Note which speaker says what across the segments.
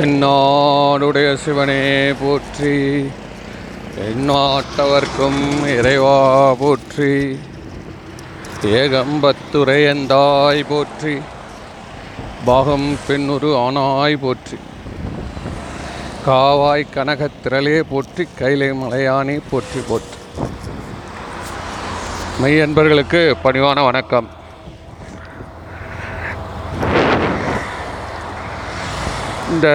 Speaker 1: என்னாடுடைய சிவனே போற்றி. எண்ணாட்டவர்க்கும் இறைவா போற்றி. ஏகம்பத்துரையந்தாய் போற்றி. பாகம் பெண்ணுரு ஆனாய் போற்றி. காவாய் கனகத்திரளே போற்றி. கைலை மலையானே போற்றி போற்றி. மெய்யன்பர்களுக்கு பணிவான வணக்கம். இந்த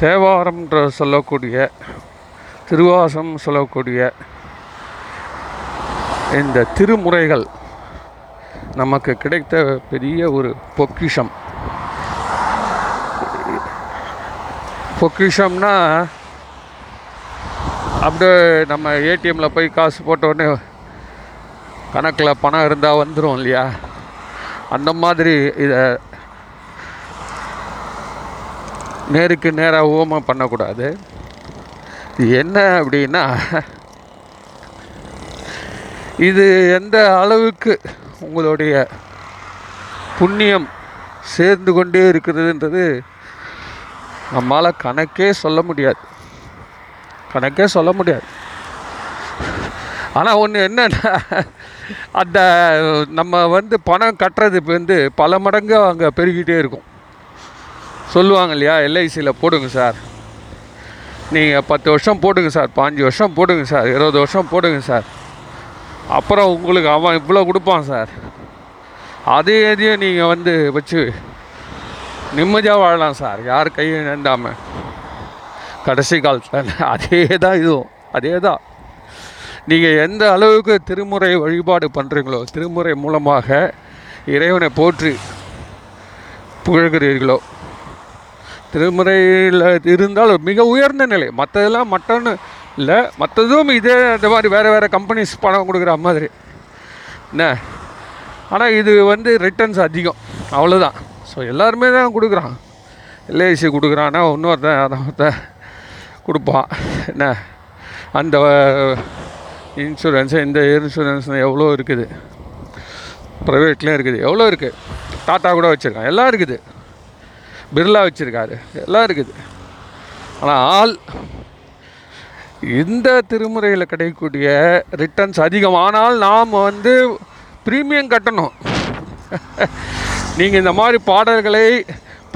Speaker 1: தேவாரம்ன்ற சொல்லக்கூடிய திருவாசம் சொல்லக்கூடிய இந்த திருமுறைகள் நமக்கு கிடைத்த பெரிய ஒரு பொக்கிஷம். பொக்கிஷம்னா அப்படியே நம்ம ஏடிஎம்மில் போய் காசு போட்டோடனே கணக்கில் பணம் இருந்தால் வந்துடும் இல்லையா? அந்த மாதிரி இதை நேருக்கு நேராக ஓமம் பண்ணக்கூடாது. என்ன அப்படின்னா இது எந்த அளவுக்கு உங்களுடைய புண்ணியம் சேர்ந்து கொண்டே இருக்கிறதுன்றது நம்மளால் கணக்கே சொல்ல முடியாது. கணக்கே சொல்ல முடியாது. ஆனால் ஒன்று என்னன்னா அந்த நம்ம வந்து பணம் கட்டுறது வந்து பல மடங்கு அங்கே பெருகிட்டே இருக்கும். சொல்லுவாங்க இல்லையா எல்ஐசியில் போடுங்க சார். நீங்கள் பத்து வருஷம் போடுங்க சார் பாஞ்சு வருஷம் போடுங்க சார் இருபது வருஷம் போடுங்க சார். அப்புறம் உங்களுக்கு அவன் இவ்வளோ கொடுப்பான் சார். அதே இதையும் நீங்கள் வந்து வச்சு நிம்மதியாக வாழலாம் சார் யார் கையும் நேர்ந்தாமல் கடைசி காலத்தில் அதே தான் இதுவும் அதே தான் நீங்கள் எந்த அளவுக்கு திருமுறை வழிபாடு பண்ணுறீங்களோ திருமுறை மூலமாக இறைவனை போற்றி புகழ்கிறீர்களோ திருமுறையில் இருந்தால் மிக உயர்ந்த நிலை. மற்றதெல்லாம் மட்டன்னு இல்லை. மற்றதும் இதே இந்த மாதிரி வேறு வேறு கம்பெனிஸ் பணம் கொடுக்குற மாதிரி. என்ன? ஆனால் இது வந்து ரிட்டர்ன்ஸ் அதிகம். அவ்வளோதான் ஸோ எல்லாருமே தான் கொடுக்குறான். எல்ஐசி கொடுக்குறான்னா இன்னொருத்தன் அதை ஒருத்தன் கொடுப்பான். என்ன? அந்த இன்சூரன்ஸு இந்த இன்சூரன்ஸ் எவ்வளோ இருக்குது? ப்ரைவேட்லேயும் இருக்குது. எவ்வளோ இருக்குது டாட்டா கூட வச்சுருக்கான். எல்லாம் இருக்குது. பிர்லா வச்சுருக்காரு. எல்லாம் இருக்குது. ஆனால் இந்த திருமுறையில் கிடைக்கக்கூடிய ரிட்டர்ன்ஸ் அதிகமானால் நாம் வந்து ப்ரீமியம் கட்டணும். நீங்கள் இந்த மாதிரி பாடல்களை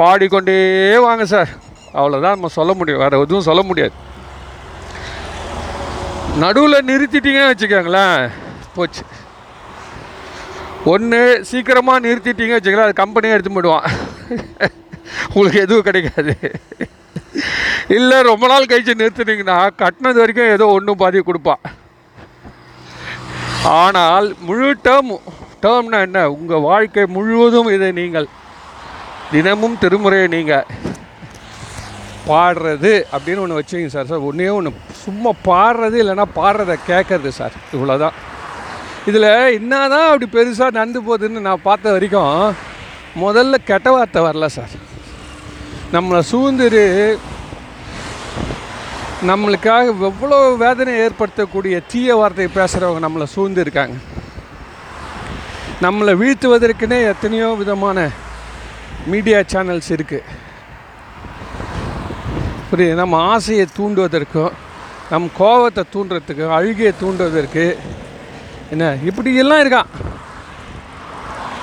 Speaker 1: பாடிக்கொண்டே வாங்க சார். அவ்வளோதான் நம்ம சொல்ல முடியும். வேறு எதுவும் சொல்ல முடியாது. நடுவில் நிறுத்திட்டீங்கன்னு வச்சுக்கோங்களேன். போச்சு. ஒன்று சீக்கிரமாக நிறுத்திட்டீங்க வச்சுக்கலாம் அது கம்பெனியே எடுத்து போயிடுவான் உங்களுக்கு எதுவும் கிடைக்காது. இல்லை ரொம்ப நாள் கழிச்சு நிறுத்துனீங்கன்னா கட்டினது வரைக்கும் ஏதோ ஒன்றும் பாதி கொடுப்பான் ஆனால் முழு டேர்ம் டேர்ம்னா என்ன? உங்கள் வாழ்க்கை முழுவதும் இதை நீங்கள் தினமும் திருமுறையை நீங்கள் பாடுறது அப்படின்னு ஒன்று வச்சுங்க சார். சார் ஒன்றே ஒன்று சும்மா பாடுறது இல்லைன்னா பாடுறத கேட்கறது சார். இவ்வளோதான் இதில் என்ன தான் அப்படி பெருசாக நடந்து போகுதுன்னு நான் பார்த்த வரைக்கும் முதல்ல கெட்ட வார்த்தை வரல சார். நம்மளை சூழ்ந்துரு. நம்மளுக்காக எவ்வளோ வேதனை ஏற்படுத்தக்கூடிய தீய வார்த்தை பேசுகிறவங்க நம்மளை சூழ்ந்து இருக்காங்க நம்மளை வீழ்த்துவதற்குனே எத்தனையோ விதமான மீடியா சேனல்ஸ் இருக்குது புரியுது? நம்ம ஆசையை தூண்டுவதற்கும் நம் கோபத்தை தூண்டுறதுக்கு அழுகையை தூண்டுவதற்கு என்ன? இப்படியெல்லாம் இருக்கான்.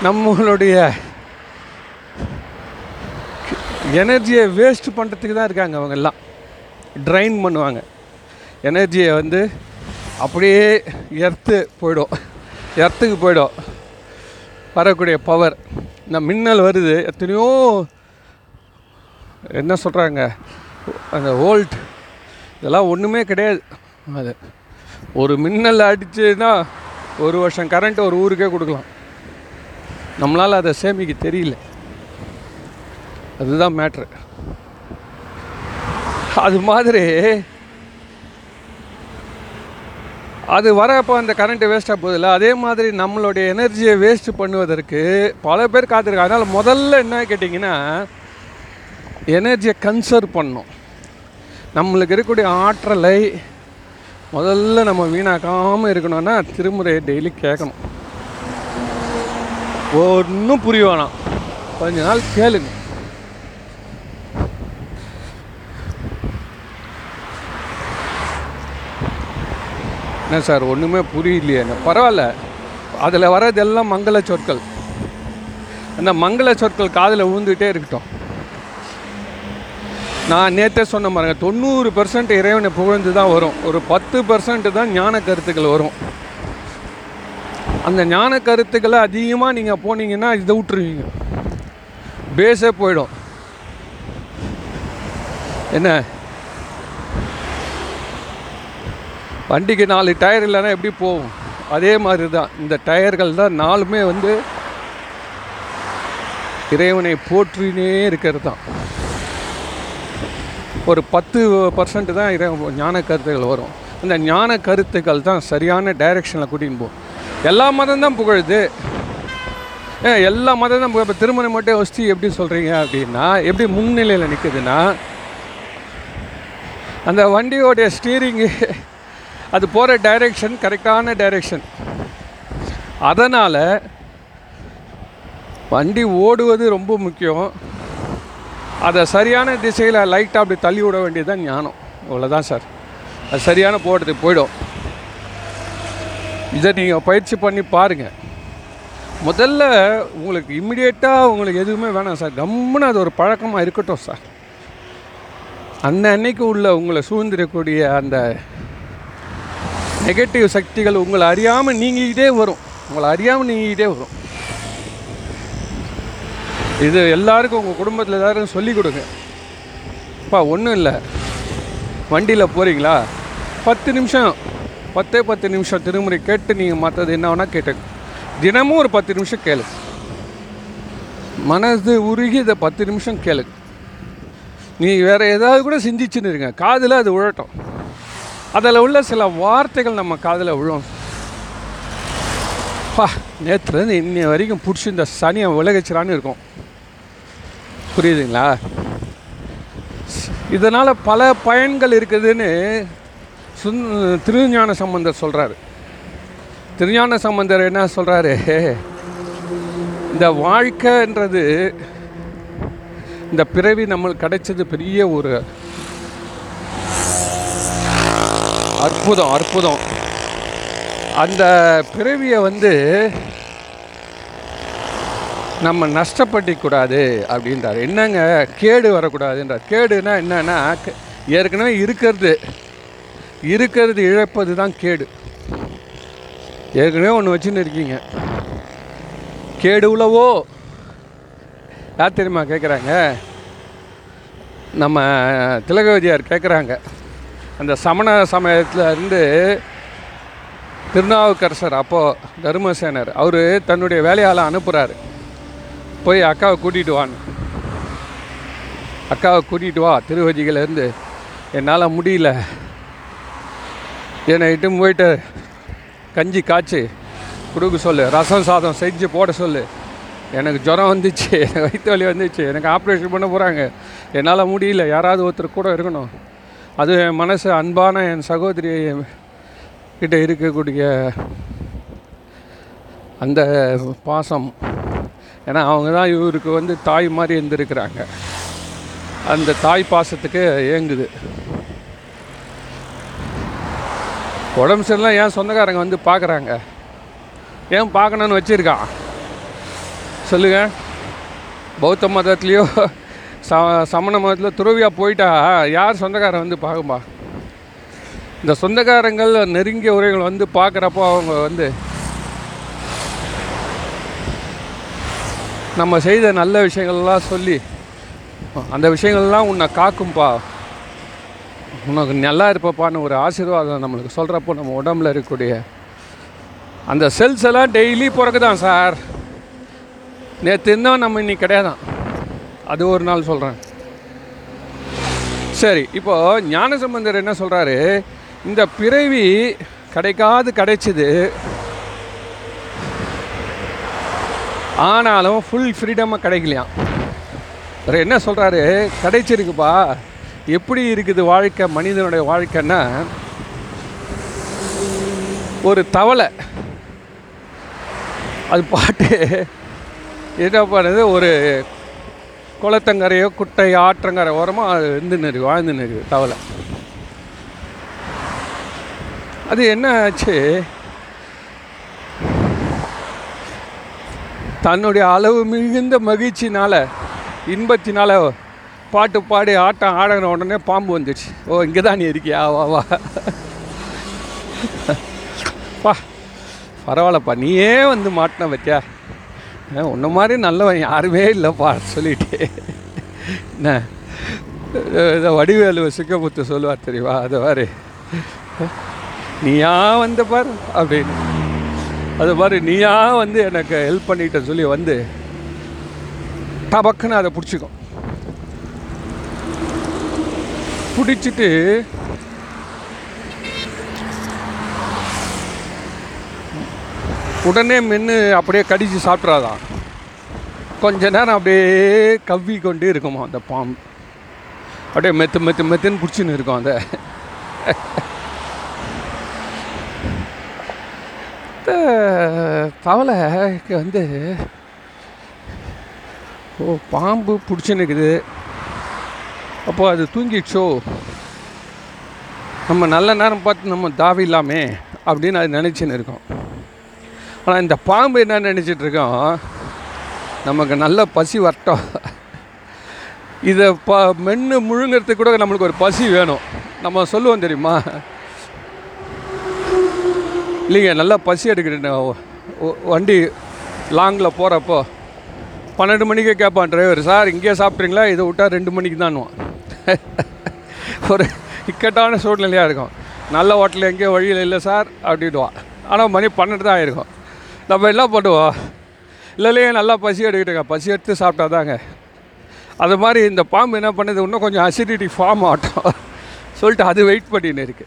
Speaker 1: நம்மளுடைய எனர்ஜியை வேஸ்ட் பண்ணுறதுக்கு தான் இருக்காங்க அவங்க எல்லாம் ட்ரைன் பண்ணுவாங்க எனர்ஜியை வந்து அப்படியே எர்த்து போயிடும். எர்த்துக்கு போயிடும். வரக்கூடிய பவர் இந்த மின்னல் வருது. எத்தனையோ என்ன சொல்கிறாங்க அந்த ஓல்ட் இதெல்லாம் ஒன்றுமே கிடையாது. அது ஒரு மின்னல் அடிச்சுன்னா ஒரு வருஷம் கரண்ட் ஒரு ஊருக்கே கொடுக்கலாம். நம்மளால் அதை சேமிக்க தெரியல. அதுதான் மேட்ரு அது மாதிரி அது வரப்போ அந்த கரண்ட்டு வேஸ்ட்டாக போகுதில்ல? அதே மாதிரி நம்மளுடைய எனர்ஜியை வேஸ்ட் பண்ணுவதற்கு பல பேர் காத்திருக்காங்க. அதனால் முதல்ல என்ன கேட்டிங்கன்னா எனர்ஜியை கன்சர்வ் பண்ணணும். நம்மளுக்கு இருக்கக்கூடிய ஆற்றலை முதல்ல நம்ம வீணாக்காமல் இருக்கணும்னா திருமுறையை டெய்லி கேட்கணும். ஒன்றும் புரிய வேணாம். கொஞ்ச நாள் கேளுங்க. என்ன சார் ஒன்றுமே புரியலையே. பரவாயில்ல. அதில் வர்றதெல்லாம் மங்கள சொற்கள். அந்த மங்கள சொற்கள் காதில் ஊந்துகிட்டே இருக்கட்டும். நான் நேற்றே சொன்ன பாருங்க தொண்ணூறு பர்சன்ட் இறைவனை புகழ்ந்து தான் வரும். ஒரு பத்து பர்சன்ட் தான் ஞான கருத்துக்கள் வரும். அந்த ஞான கருத்துக்களை அதிகமாக நீங்கள் போனீங்கன்னா இதை விட்டுருவீங்க. பேஸே போயிடும். என்ன வண்டிக்கு நாலு டயர் இல்லைன்னா எப்படி போகும்? அதே மாதிரி தான் இந்த டயர்கள் தான் நாலுமே வந்து இறைவனை போற்றினே இருக்கிறது தான் ஒரு பத்து பர்சன்ட் தான் இறை ஞான கருத்துக்கள் வரும். அந்த ஞான கருத்துக்கள் தான் சரியான டைரெக்ஷனில் கூட்டின்னு போகும். எல்லா மதம் தான் புகழுது. ஏ எல்லா மதம் தான் இப்போ திருமணம் மட்டும் வசதி எப்படி சொல்கிறீங்க அப்படின்னா எப்படி முன்னிலையில் நிற்குதுன்னா அந்த வண்டியோடைய ஸ்டீரிங்கு அது போகிற டைரெக்ஷன் கரெக்டான டைரெக்ஷன் அதனால் வண்டி ஓடுவது ரொம்ப முக்கியம். அதை சரியான திசையில் லைட்டாக அப்படி தள்ளி விட வேண்டியது தான் ஞானம். இவ்வளோதான் சார். அது சரியான போடுறதுக்கு போயிடும். இதை நீங்கள் பயிற்சி பண்ணி பாருங்கள் முதல்ல உங்களுக்கு இம்மிடியேட்டாக உங்களுக்கு எதுவுமே வேணாம் சார். கம்முன்னு அது ஒரு பழக்கமாக இருக்கட்டும் சார். அந்த அன்னைக்கு உள்ள உங்களை சூழ்ந்திருக்கக்கூடிய அந்த நெகட்டிவ் சக்திகள் உங்களை அறியாமல் நீங்கிக்கிட்டே வரும். உங்களை அறியாமல் நீங்கிக்கிட்டே வரும். இது எல்லாருக்கும் உங்கள் குடும்பத்தில் எல்லாருக்கும் சொல்லிக் கொடுங்க. அப்பா ஒன்றும் இல்லை. வண்டியில் போகிறீங்களா பத்து நிமிஷம். பத்தே பத்து நிமிஷம் திருமுறை கேட்டு நீங்கள் மற்றது என்ன வேணால் கேட்டு தினமும் ஒரு பத்து நிமிஷம் கேளு. மனது உருகி இதை பத்து நிமிஷம் கேளு. நீ வேறு ஏதாவது கூட சிந்திச்சுன்னு இருங்க. காதில் அது உழட்டும். அதில் உள்ள சில வார்த்தைகள் நம்ம காதில் விழும். பா நேற்றுலேருந்து இன்னி வரைக்கும் பிடிச்சி இந்த சனியை விலகச்சிரான்னு இருக்கும். புரியுதுங்களா? இதனால் பல பயன்கள் இருக்குதுன்னு சுந் திருஞான சம்பந்தர் சொல்கிறாரு திருஞான சம்பந்தர் என்ன சொல்கிறாரு இந்த வாழ்க்கைன்றது இந்த பிறவி நம்மளுக்கு கிடைச்சது பெரிய ஒரு அற்புதம் அற்புதம். அந்த பிறவியை வந்து நம்ம நஷ்டப்பட்டிக்கூடாது அப்படின்றார். என்னங்க? கேடு வரக்கூடாதுன்றார். கேடுனா என்னன்னா ஏற்கனவே இருக்கிறது. இருக்கிறது இழப்பது தான் கேடு. ஏற்கனவே ஒன்று வச்சுன்னு இருக்கீங்க. கேடு உளவோ யார் தெரியுமா கேட்குறாங்க நம்ம திலகவதியார் கேட்குறாங்க அந்த சமண சமயத்தில் இருந்து திருநாவுக்கரசர் அப்போது தர்மசேனர் அவர் தன்னுடைய வேலையால் அனுப்புகிறாரு போய் அக்காவை கூட்டிகிட்டு வான்னு. அக்காவை கூட்டிகிட்டு வா திருவதியிலேருந்து என்னால் முடியல. என்னை இட்டும் போயிட்டு கஞ்சி காய்ச்சி கொடுக்க சொல்லு. ரசம் சாதம் செஞ்சு போட சொல்லு. எனக்கு ஜுரம் வந்துச்சு எனக்கு வயிற்று வலி வந்துச்சு. எனக்கு ஆப்ரேஷன் பண்ண போகிறாங்க என்னால் முடியல. யாராவது ஒருத்தர் கூட இருக்கணும். அது என் மனசு அன்பான என் சகோதரி கிட்ட இருக்கக்கூடிய அந்த பாசம். ஏன்னா அவங்க தான் இவருக்கு வந்து தாய் மாதிரி இருந்திருக்கிறாங்க. அந்த தாய் பாசத்துக்கு ஏங்குது. உடம்பு சரியில்லாம் ஏன் சொந்தக்காரங்க வந்து பார்க்குறாங்க? ஏன் பார்க்கணுன்னு வச்சுருக்கான்? சொல்லுங்க. பௌத்த மதத்துலேயோ ச சமண மதத்தில் துறவியாக போயிட்டா யார் சொந்தக்காரன் வந்து பார்க்கும்பா? இந்த சொந்தக்காரங்கள் நெருங்கிய உரைகள் வந்து பார்க்குறப்போ அவங்க வந்து நம்ம செய்த நல்ல விஷயங்கள்லாம் சொல்லி அந்த விஷயங்கள்லாம் உன்னை காக்கும்பா. உனக்கு நல்லா இருப்பப்பான்னு ஒரு ஆசீர்வாதம் நம்மளுக்கு சொல்கிறப்போ நம்ம உடம்புல இருக்கக்கூடிய அந்த செல்ஸ் எல்லாம் டெய்லி பிறக்குதான் சார் நேற்று இருந்தோம் நம்ம இன்னைக்கு கிடையாதான். அது ஒரு நாள் சொல்கிறேன் சரி இப்போது ஞானசம்பந்தர் என்ன சொல்கிறாரு இந்த பிறவி கிடைக்காது கிடைச்சிது. ஆனாலும் ஃபுல் ஃப்ரீடமாக கிடைக்கலையாம். அவர் என்ன சொல்கிறாரு கிடைச்சிருக்குப்பா. எப்படி இருக்குது வாழ்க்கை மனிதனுடைய வாழ்க்கைன்னா ஒரு தவளை. அது பாட்டு என்ன பண்ணுது ஒரு குளத்தங்கரையோ குட்டை ஆற்றங்கரை ஓரமோ அது வந்து நிற்கு வாழ்ந்து நிற்கு தவளை. அது என்ன ஆச்சு? தன்னுடைய அளவு மிகுந்த மகிழ்ச்சினால இன்பத்தினால பாட்டு பாடி ஆட்டம் ஆடின உடனே பாம்பு வந்துடுச்சு. ஓ இங்கே தான் நீ இருக்கியா? வா வா. பா பரவாயில்லப்பா. நீயே வந்து மாட்டின பத்தியா உன்ன மாதிரி நல்லவன் யாருமே இல்லைப்பா சொல்லிட்டு. என்ன? இந்த வடிவேலு சிக்கமுத்து சொல்லுவார் தெரியுமா? அது மாதிரி நீயா வந்த பார் அப்படின்னு. அது மாதிரி நீயா வந்து எனக்கு ஹெல்ப் பண்ணிட்ட சொல்லி வந்து டபக்குன்னு அதை பிடிச்சிக்கும். பிடிச்சிட்டு உடனே மென்று அப்படியே கடிச்சு சாப்பிட்றாதான். கொஞ்ச நேரம் அப்படியே கவ்வி கொண்டு இருக்குமா அந்த பாம்பு. அப்படியே மெத்து மெத்து மெத்துன்னு பிடிச்சின்னு இருக்கும் அந்த. தவளைக்கு வந்து ஓ பாம்பு பிடிச்சின்னு இருக்குது அப்போ அது தூங்கிடுச்சோ? நம்ம நல்ல நேரம் பார்த்து நம்ம தாவிடலாமே அப்படின்னு அது நினச்சின்னு இருக்கோம். ஆனால் இந்த பாம்பு என்ன நினச்சிட்டு இருக்கோம். நமக்கு நல்ல பசி வரட்டும். இதை ப மென்று முழுங்கிறதுக்கு கூட நம்மளுக்கு ஒரு பசி வேணும். நம்ம சொல்லுவோம் தெரியுமா? இல்லைங்க நல்லா பசி எடுக்கிறேன் வண்டி லாங்கில் போகிறப்போ பன்னெண்டு மணிக்கே கேட்பான் டிரைவர் சார் இங்கேயே சாப்பிட்றீங்களா இதை விட்டால் ரெண்டு மணிக்கு தான்வான் ஒரு இக்கட்டான சூழ்நிலையாக இருக்கும். நல்ல ஹோட்டல் எங்கேயோ வழியில் இல்லை சார். அப்படின்வான் ஆனால் மணி பன்னெண்டு தான் ஆயிருக்கும். நம்ம என்ன பண்ணுவோம்? இல்லை இல்லையே நல்லா பசி எடுக்கிட்டுங்க. பசி எடுத்து சாப்பிட்டாதாங்க. அது மாதிரி இந்த பாம்பு என்ன பண்ணுது? இன்னும் கொஞ்சம் அசிடிட்டி ஃபார்ம் ஆகட்டும். சொல்லிட்டு அது வெயிட் பண்ணின்னு இருக்கு.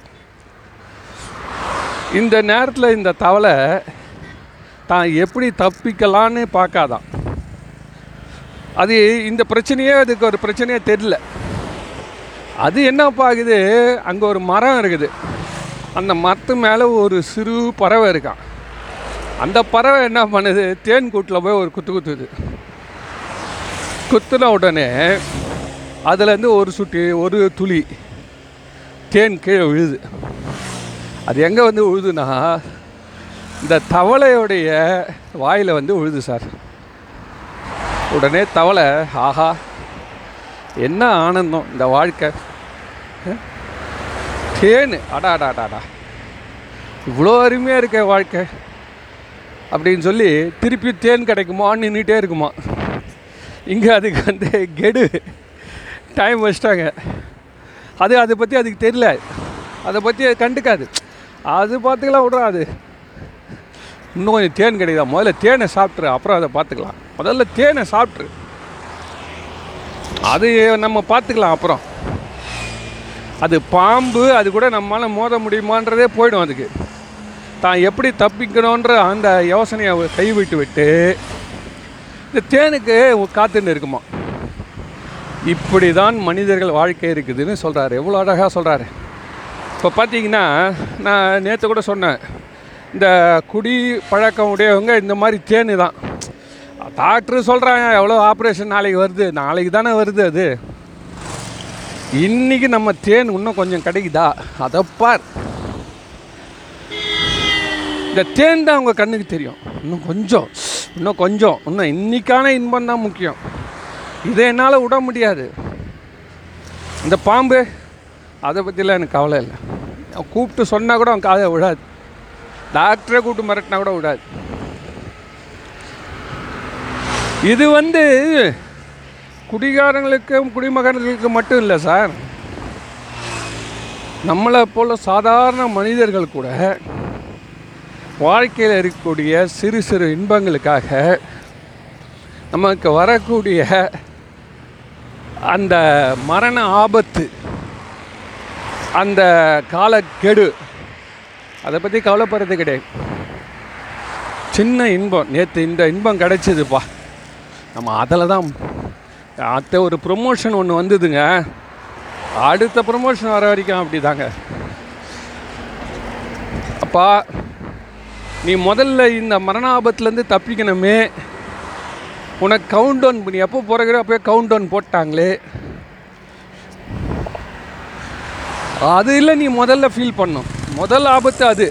Speaker 1: இந்த நேரத்தில் இந்த தவளை தான் எப்படி தப்பிக்கலான்னு பார்க்காதான். அது இந்த பிரச்சனையே அதுக்கு ஒரு பிரச்சனையே தெரில அது என்ன பார்க்குது அங்கே ஒரு மரம் இருக்குது. அந்த மரத்து மேலே ஒரு சிறு பறவை இருக்கான். அந்த பறவை என்ன பண்ணுது? தேன் கூட்டில் போய் ஒரு குத்து குத்துது. குத்துன உடனே அதுலேருந்து ஒரு சுட்டி ஒரு துளி தேன் கீழே விழுது. அது எங்கே வந்து உழுதுன்னா இந்த தவளையுடைய வாயில் வந்து உழுது சார். உடனே தவளை ஆஹா என்ன ஆனந்தம் இந்த வாழ்க்கை. தேன் அடா அடா அடா, அடா. இவ்வளோ அருமையாக இருக்க வாழ்க்கை. அப்படின்னு சொல்லி திருப்பி தேன் கிடைக்குமான்னு நின்றுட்டே இருக்குமா. இங்கே அதுக்கு வந்து கெடு. டைம் வச்சிட்டாங்க அது அதை பற்றி அதுக்கு தெரியல. அதை பற்றி அது கண்டுக்காது. அது பார்த்துக்கலாம் விட்றா அது. இன்னும் கொஞ்சம் தேன் கிடைக்குதா? முதல்ல தேனை சாப்பிட்ரு அப்புறம் அதை பார்த்துக்கலாம் முதல்ல தேனை சாப்பிட்ரு அது நம்ம பார்த்துக்கலாம் அப்புறம். அது பாம்பு அது கூட நம்மளால் மோத முடியுமான்றதே போயிடும் அதுக்கு. தான் எப்படி தப்பிக்கணுன்ற அந்த யோசனையை கைவிட்டு விட்டு இந்த தேனுக்கு காத்துன்னு இருக்குமா? இப்படி தான் மனிதர்கள் வாழ்க்கை இருக்குதுன்னு சொல்கிறாரு எவ்வளோ அழகாக சொல்கிறாரு இப்போ பார்த்தீங்கன்னா நான் நேற்று கூட சொன்னேன். இந்த குடி பழக்கம் உடையவங்க இந்த மாதிரி தேனு தான். டாக்டரு சொல்கிறாங்க எவ்வளோ ஆப்ரேஷன் நாளைக்கு வருது. நாளைக்கு தானே வருது அது. இன்றைக்கி நம்ம தேன் இன்னும் கொஞ்சம் கிடைக்குதா? அதை பார். இந்த தேன் தான் அவங்க கண்ணுக்கு தெரியும். இன்னும் கொஞ்சம் இன்னும் கொஞ்சம் இன்னும் இன்னைக்கான இன்பம் தான் முக்கியம். இதை என்னால் விட முடியாது. இந்த பாம்பு அதை பற்றிலாம் எனக்கு கவலை இல்லை. அவன் கூப்பிட்டு சொன்னால் கூட அவன் காதை விடாது டாக்டரை கூப்பிட்டு மிரட்டினா கூட விடாது இது வந்து குடிகாரங்களுக்கும் குடிமகன்களுக்கு மட்டும் இல்லை சார். நம்மளை போல சாதாரண மனிதர்கள் கூட வாழ்க்கையில் இருக்கக்கூடிய சிறு சிறு இன்பங்களுக்காக நமக்கு வரக்கூடிய அந்த மரண ஆபத்து அந்த காலக்கெடு அதை பற்றி கவலைப்படுறது கிடையாது. சின்ன இன்பம். நேற்று இந்த இன்பம் கிடைச்சிதுப்பா. நம்ம அதில் தான் அடுத்த ஒரு ப்ரொமோஷன் ஒன்று வந்ததுங்க. அடுத்த ப்ரொமோஷன் வர வரைக்கும் அப்படி தாங்க அப்பா நீ முதல்ல இந்த மரண ஆபத்துலேருந்து தப்பிக்கணுமே. உனக்கு கவுண்ட் டவுன் பண்ணி எப்போ பிறகு அப்போயே கவுண்ட் டவுன் போட்டாங்களே. அது இல்லை நீ முதல்ல ஃபீல் பண்ணும் முதல் ஆபத்து அது.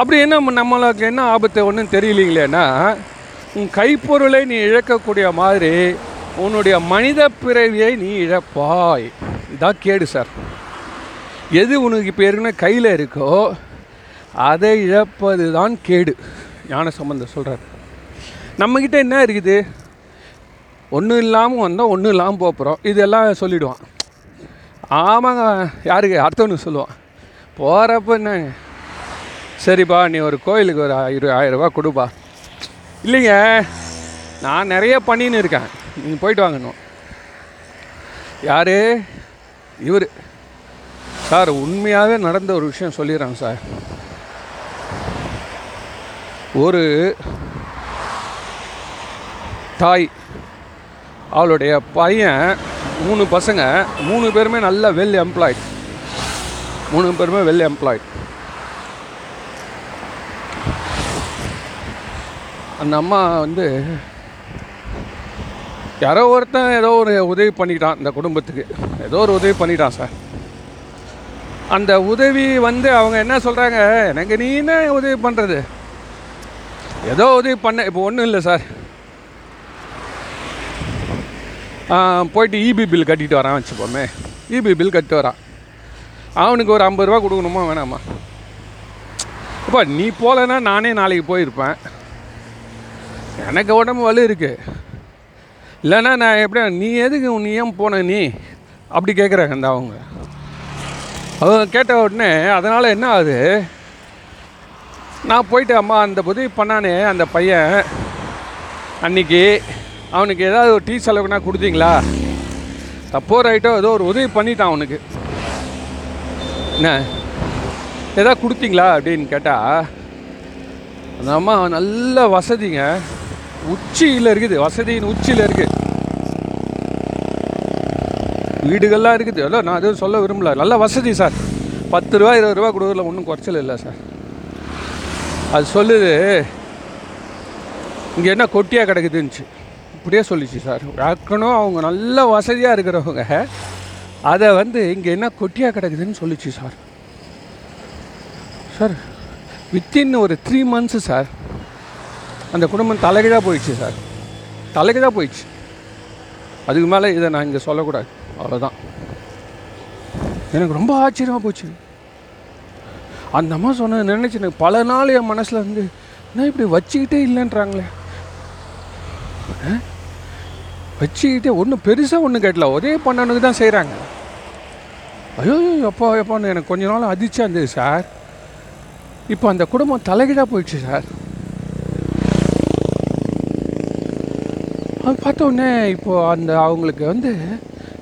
Speaker 1: அப்படி என்ன நம்மளுக்கு என்ன ஆபத்து ஒன்றும் தெரியலீங்களேன்னா உன் கைப்பொருளை நீ இழக்கக்கூடிய மாதிரி உன்னுடைய மனித பிறவியை நீ இழப்பாய். இதான் கேடு சார் எது உனக்கு இப்போ ஏற்கனவே கையில் இருக்கோ அதை இழப்பது தான் கேடு. ஞான சம்பந்தம் சொல்கிறார் நம்மக்கிட்ட என்ன இருக்குது? ஒன்றும் இல்லாமல் வந்தால் ஒன்றும் இல்லாமல் போகிறோம் இதெல்லாம் சொல்லிவிடுவான் ஆமாங்க யாருக்கு? அடுத்தவனுக்கு சொல்லுவான். போகிறப்ப என்ன? சரிப்பா நீ ஒரு கோயிலுக்கு ஒரு இரு ஆயிரரூபா கொடுப்பா. இல்லைங்க நான் நிறைய பண்ணின்னு இருக்கேன். நீங்கள் போயிட்டு வாங்கணும் யார்? இவர். சார் உண்மையாகவே நடந்த ஒரு விஷயம் சொல்லிடுறாங்க சார். ஒரு தாய் அவளுடைய பையன் மூணு பசங்க மூணு பேருமே நல்ல வெல் எம்ப்ளாய்ட் மூணு பேருமே வெல் எம்ப்ளாய்ட் அந்த அம்மா வந்து யாரோ ஒருத்தன் ஏதோ ஒரு உதவி பண்ணிட்டான் இந்த குடும்பத்துக்கு. ஏதோ ஒரு உதவி பண்ணிட்டான் சார். அந்த உதவி வந்து அவங்க என்ன சொல்கிறாங்க எனக்கு நீ என்ன உதவி பண்ணுறது ஏதோ உதவி பண்ண இப்போ ஒன்றும் இல்லை சார். போயிட்டு இபி பில் கட்டிட்டு வரான் வச்சுப்போமே இபி பில் கட்டிட்டு வரான். அவனுக்கு ஒரு ஐம்பது ரூபா கொடுக்கணுமா வேணாமா? அப்பா நீ போகலன்னா நானே நாளைக்கு போயிருப்பேன். எனக்கு உடம்பு வலு இருக்குது இல்லைன்னா நான் எப்படி நீ எதுக்கு நீ ஏன் போன நீ? அப்படி கேட்குறாங்க அந்த அவங்க. அவங்க கேட்ட உடனே அதனால் என்ன ஆகுது? நான் போயிட்டு அம்மா அந்த உதவி பண்ணானே அந்த பையன் அன்னைக்கு அவனுக்கு ஏதாவது ஒரு டீ செலவுக்குனா கொடுத்தீங்களா? தப்போ ரைட்டோ ஏதோ ஒரு உதவி பண்ணிட்டான் அவனுக்கு. என்ன? ஏதாவது கொடுத்தீங்களா அப்படின்னு கேட்டால் அந்த அம்மா நல்ல வசதிங்க. உச்சியில் இருக்குது வசதியின் உச்சியில் இருக்குது வீடுகள்லாம் இருக்குது. இல்லை நான் எதுவும் சொல்ல விரும்பல. நல்ல வசதி சார். பத்து ரூபா இருபது ரூபா கொடுக்குறதுல ஒன்றும் குறைச்சல் இல்லை சார். அது சொல்லுது இங்கே என்ன கொட்டியாக கிடக்குதுன்னுச்சு. இப்படியே சொல்லிச்சு சார். ஏற்கனவே அவங்க நல்ல வசதியாக இருக்கிறவங்க. அதை வந்து இங்கே என்ன கொட்டியாக கிடக்குதுன்னு சொல்லிச்சு சார். சார் வித்தின் ஒரு த்ரீ மந்த்ஸு சார் அந்த குடும்பம் தலைகீழாக போயிடுச்சு சார். தலைகீழாக போயிடுச்சு. அதுக்கு மேலே இதை நான் இங்கே சொல்லக்கூடாது. அவ்வளோதான் எனக்கு ரொம்ப ஆச்சரியமாக போச்சு. அந்த அம்மா சொன்னது நினச்சி எனக்கு பல நாள் என் மனசில் வந்து என்ன இப்படி வச்சுக்கிட்டே இல்லைன்றாங்களே? வச்சுக்கிட்டே ஒன்றும் பெருசாக ஒன்றும் கேட்டல ஒரே பண்ணனுக்கு தான் செய்கிறாங்க ஐயோ எப்பா எப்பான்னு எனக்கு கொஞ்ச நாள் அதிர்ச்சியாக இருந்தது சார். இப்போ அந்த குடும்பம் தலைகீழாக போயிடுச்சு சார். அது பார்த்த உடனே இப்போ அந்த அவங்களுக்கு வந்து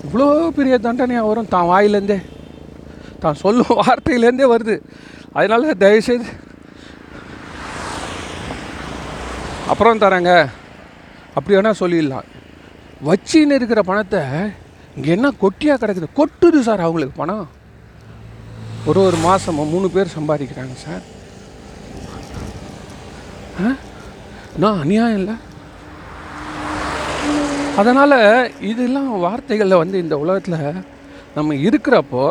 Speaker 1: இவ்வளோ பெரிய தண்டனையாக வரும். தான் வாயிலேருந்தே. தான் சொல்லும் வார்த்தையிலேருந்தே வருது. அதனால தயவுசெய்து அப்புறம் தராங்க. அப்படி வேணால் சொல்லிடலாம். வச்சின்னு இருக்கிற பணத்தை இங்கே என்ன கொட்டியாக கிடக்குது? கொட்டுது சார் அவங்களுக்கு பணம். ஒரு ஒரு மாதம் மூணு பேர் சம்பாதிக்கிறாங்க சார். ஆ? நான் அநியாயம் இல்லை? அதனால் இதெல்லாம் வார்த்தைகளில் வந்து இந்த உலகத்தில் நம்ம இருக்கிறப்போ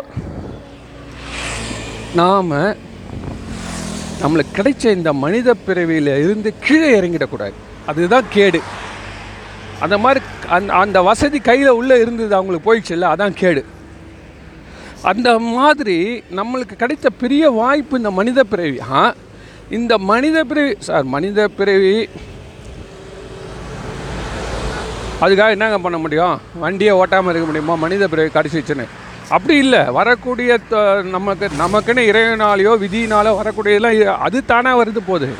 Speaker 1: நாம் நம்மளுக்கு கிடைச்ச இந்த மனித பிறவியில் இருந்து கீழே இறங்கிடக்கூடாது. அதுதான் கேடு. அந்த மாதிரி அந்த அந்த வசதி கையில் உள்ளே இருந்தது அவங்களுக்கு போயிடுச்சுல்ல அதான் கேடு. அந்த மாதிரி நம்மளுக்கு கிடைத்த பெரிய வாய்ப்பு இந்த மனித பிறவி. ஆ இந்த மனித பிறவி சார் மனித பிறவி அதுக்காக என்னங்க பண்ண முடியும்? வண்டியை ஓட்டாமல் இருக்க முடியுமா? மனித பிறவி கடைசி வச்சுன்னு அப்படி இல்லை. வரக்கூடிய த- நமக்கு நமக்குன்னு இறைவனாலேயோ விதியினாலோ வரக்கூடியதெல்லாம் அது தானாக வருது போகுது.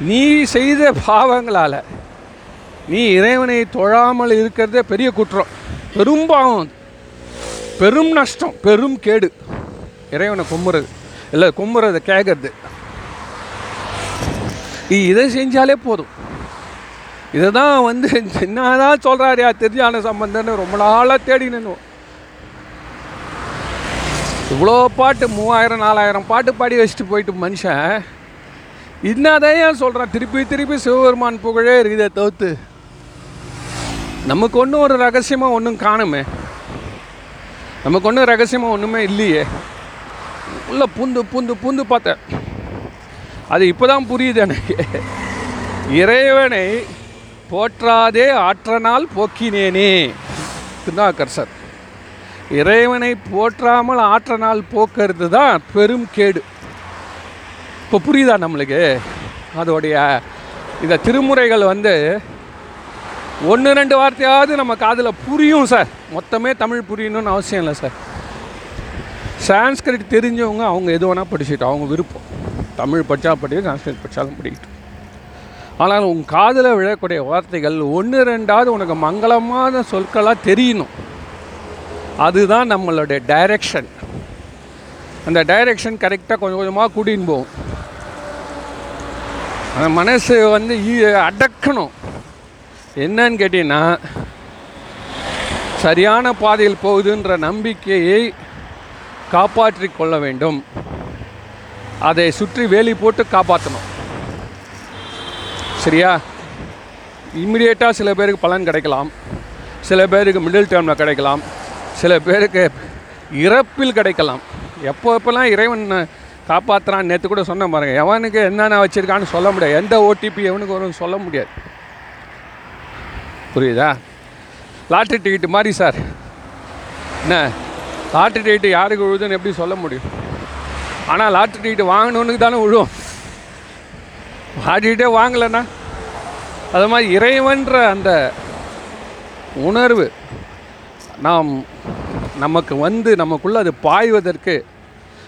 Speaker 1: நீ செய்த பாவங்களால் நீ இறைவனை தொழாமல் இருக்கிறதே பெரிய குற்றம். பெரும் பாவம். பெரும் நஷ்டம் பெரும் கேடு. இறைவனை கும்புறது. இல்லை கும்புறதை கேட்கறது நீ இதை செஞ்சாலே போதும். இதை தான் வந்து என்னதான் சொல்கிறாரியா தெரிஞ்சான சம்பந்தன்னு ரொம்ப நாளாக தேடி இவ்வளோ பாட்டு மூவாயிரம் நாலாயிரம் பாட்டு பாடி வச்சுட்டு போயிட்டு மனுஷன். என்னதான் ஏன் சொல்கிறான் திருப்பி திருப்பி சிவபெருமான் புகழே இருக்குதே தவிர்த்து. நமக்கு ஒன்றும் ஒரு ரகசியமாக ஒன்றும் காணுமே. நமக்கு ஒன்றும் ரகசியமாக ஒன்றுமே இல்லையே. உள்ள பூந்து பூந்து பூந்து பார்த்தேன். அது இப்போ தான் புரியுது எனக்கு. இறைவனை போற்றாதே ஆற்றனால் போக்கினேனே. திருநாக்கரசர் இறைவனை போற்றாமல் ஆற்றனால் போக்குறது தான் பெரும் கேடு. இப்போ புரியுதா நம்மளுக்கு? அதோடைய இந்த திருமுறைகள் வந்து ஒன்று ரெண்டு வார்த்தையாவது நம்ம காதில் புரியும் சார். மொத்தமே தமிழ் புரியணும்னு அவசியம் இல்லை சார். சான்ஸ்கிரிட் தெரிஞ்சவங்க அவங்க எது வேணால் படிச்சுட்டு அவங்க விருப்பம். தமிழ் படித்தா படிக்க சான்ஸ்கிரிட் படித்தாலும் படிக்கட்டும். ஆனால் உன் காதில் விழக்கூடிய வார்த்தைகள் ஒன்று ரெண்டாவது உனக்கு மங்களமான சொற்களாக தெரியணும். அதுதான் நம்மளுடைய டைரக்ஷன் அந்த டைரக்ஷன் கரெக்டாக கொஞ்சம் கொஞ்சமாக கூட்டின்னு போகும். அந்த மனசு வந்து அடக்கணும். என்னன்னு கேட்டீங்கன்னா சரியான பாதையில் போகுதுன்ற நம்பிக்கையை காப்பாற்றி கொள்ள வேண்டும். அதை சுற்றி வேலி போட்டு காப்பாற்றணும். சரியா? இம்மிடியேட்டாக சில பேருக்கு பலன் கிடைக்கலாம். சில பேருக்கு மிடில் டேர்மில் கிடைக்கலாம். சில பேருக்கு இறப்பில் கிடைக்கலாம். எப்போ எப்போல்லாம் இறைவன் காப்பாற்றுறான் நேற்று கூட சொன்ன பாருங்க. எவனுக்கு என்னென்ன வச்சுருக்கான்னு சொல்ல முடியாது. எந்த ஓடிபி எவனுக்கு வரும்னு சொல்ல முடியாது. புரியுதா? லாட்ரி டிக்கெட்டு மாதிரி சார். என்ன? லாட்ரி டிக்கெட்டு யாருக்கு விழுதுன்னு எப்படி சொல்ல முடியும்? ஆனால் லாட்ரி டிக்கெட்டு வாங்கினவனுக்கு தானே விழும் லாட்ரி வாங்கலைன்னா. அது மாதிரி இறைவன்ற அந்த உணர்வு நாம் நமக்கு வந்து நமக்குள்ளே அது பாய்வதற்கு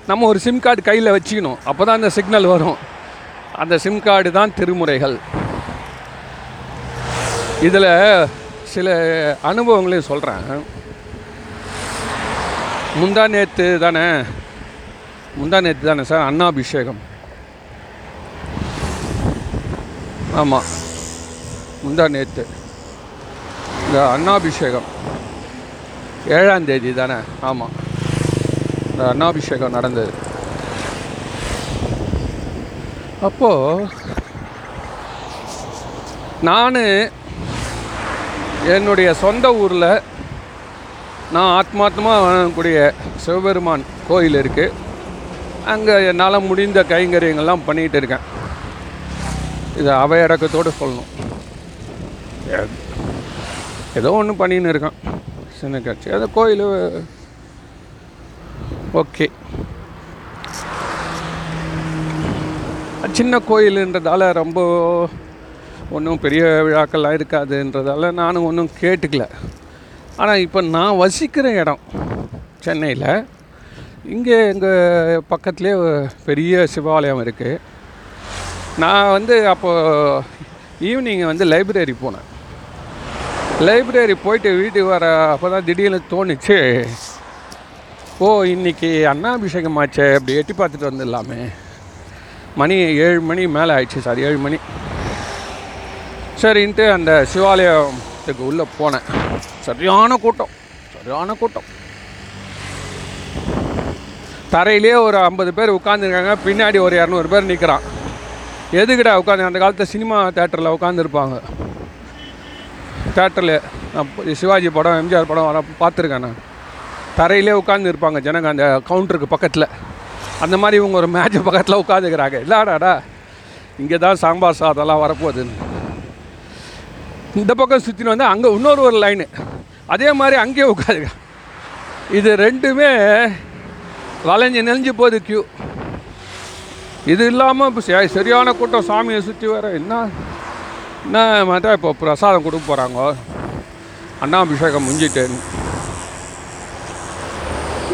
Speaker 1: நம்ம ஒரு சிம் கார்டு கையில் வச்சுக்கணும். அப்போ தான் அந்த சிக்னல் வரும். அந்த சிம் கார்டு தான் திருமுறைகள். இதில் சில அனுபவங்களையும் சொல்கிறேன் முந்தா நேற்று தானே? முந்தா நேற்று தானே சார்? அண்ணாபிஷேகம் ஆமாம் முந்தா நேற்று இந்த அண்ணாபிஷேகம் ஏழாம் தேதி தானே? ஆமாம் இந்த அண்ணாபிஷேகம் நடந்தது. அப்போது நான் என்னுடைய சொந்த ஊரில் நான் ஆத்மார்த்தமாக வணங்கக்கூடிய சிவபெருமான் கோயில் இருக்குது அங்கே என்னால் முடிந்த கைங்கரியங்கள்லாம் பண்ணிகிட்டு இருக்கேன். இது அவையடக்கத்தோடு சொல்லணும். ஏ- ஏதோ ஒன்று பண்ணின்னு இருக்கேன். சின்ன காட்சி. அது கோயில் ஓகே. சின்ன கோயிலுன்றதால ரொம்ப ஒன்றும் பெரிய விழாக்கள்லாம் இருக்காதுன்றதால நானும் ஒன்றும் கேட்டுக்கல. ஆனால் இப்போ நான் வசிக்கிற இடம் சென்னையில் இங்கே எங்கள் பக்கத்துலேயே பெரிய சிவாலயம் இருக்குது நான் வந்து அப்போது ஈவினிங் வந்து லைப்ரரி போனேன். லைப்ரரி போயிட்டு வீட்டுக்கு வர அப்போ தான் திடீர்னு தோணுச்சு. ஓ இன்னைக்கு அண்ணாபிஷேகம் ஆச்சே அப்படி எட்டி பார்த்துட்டு வந்துடலாமே. மணி ஏழு மணி மேலே ஆயிடுச்சு சார் ஏழு மணி. சரின்ட்டு அந்த சிவாலயத்துக்கு உள்ளே போனேன். சரியான கூட்டம் சரியான கூட்டம். தரையிலே ஒரு ஐம்பது பேர் உட்காந்துருக்காங்க பின்னாடி ஒரு இரநூறு பேர் நிற்கிறான் எதுக்கிட்ட உட்காந்து அந்த காலத்தில் சினிமா தேட்டரில் உட்காந்துருப்பாங்க தேட்டரில் சிவாஜி படம் எம்ஜிஆர் படம் வர பார்த்துருக்கேன் நான். தரையிலே உட்காந்து இருப்பாங்க ஜனங்க அந்த கவுண்டருக்கு பக்கத்தில். அந்த மாதிரி இவங்க ஒரு மேட்ச் பக்கத்தில் உட்காந்துக்கிறாங்க இல்லாடாடா இங்கே தான் சாம்பார் சாதம்லாம் வரப்போகுதுன்னு. இந்த பக்கம் சுற்றின்னு வந்து அங்கே இன்னொரு ஒரு லைனு அதே மாதிரி அங்கேயே உட்காதுங்க இது ரெண்டுமே வளைஞ்சு நெளிஞ்சு போகுது க்யூ இது இல்லாமல் இப்போ சரியான கூட்டம் சாமியை சுற்றி வர என்ன? என்ன மாட்டா இப்போ பிரசாதம் கொடுக்க போகிறாங்க அண்ணாபிஷேகம் முடிஞ்சிட்டேன்னு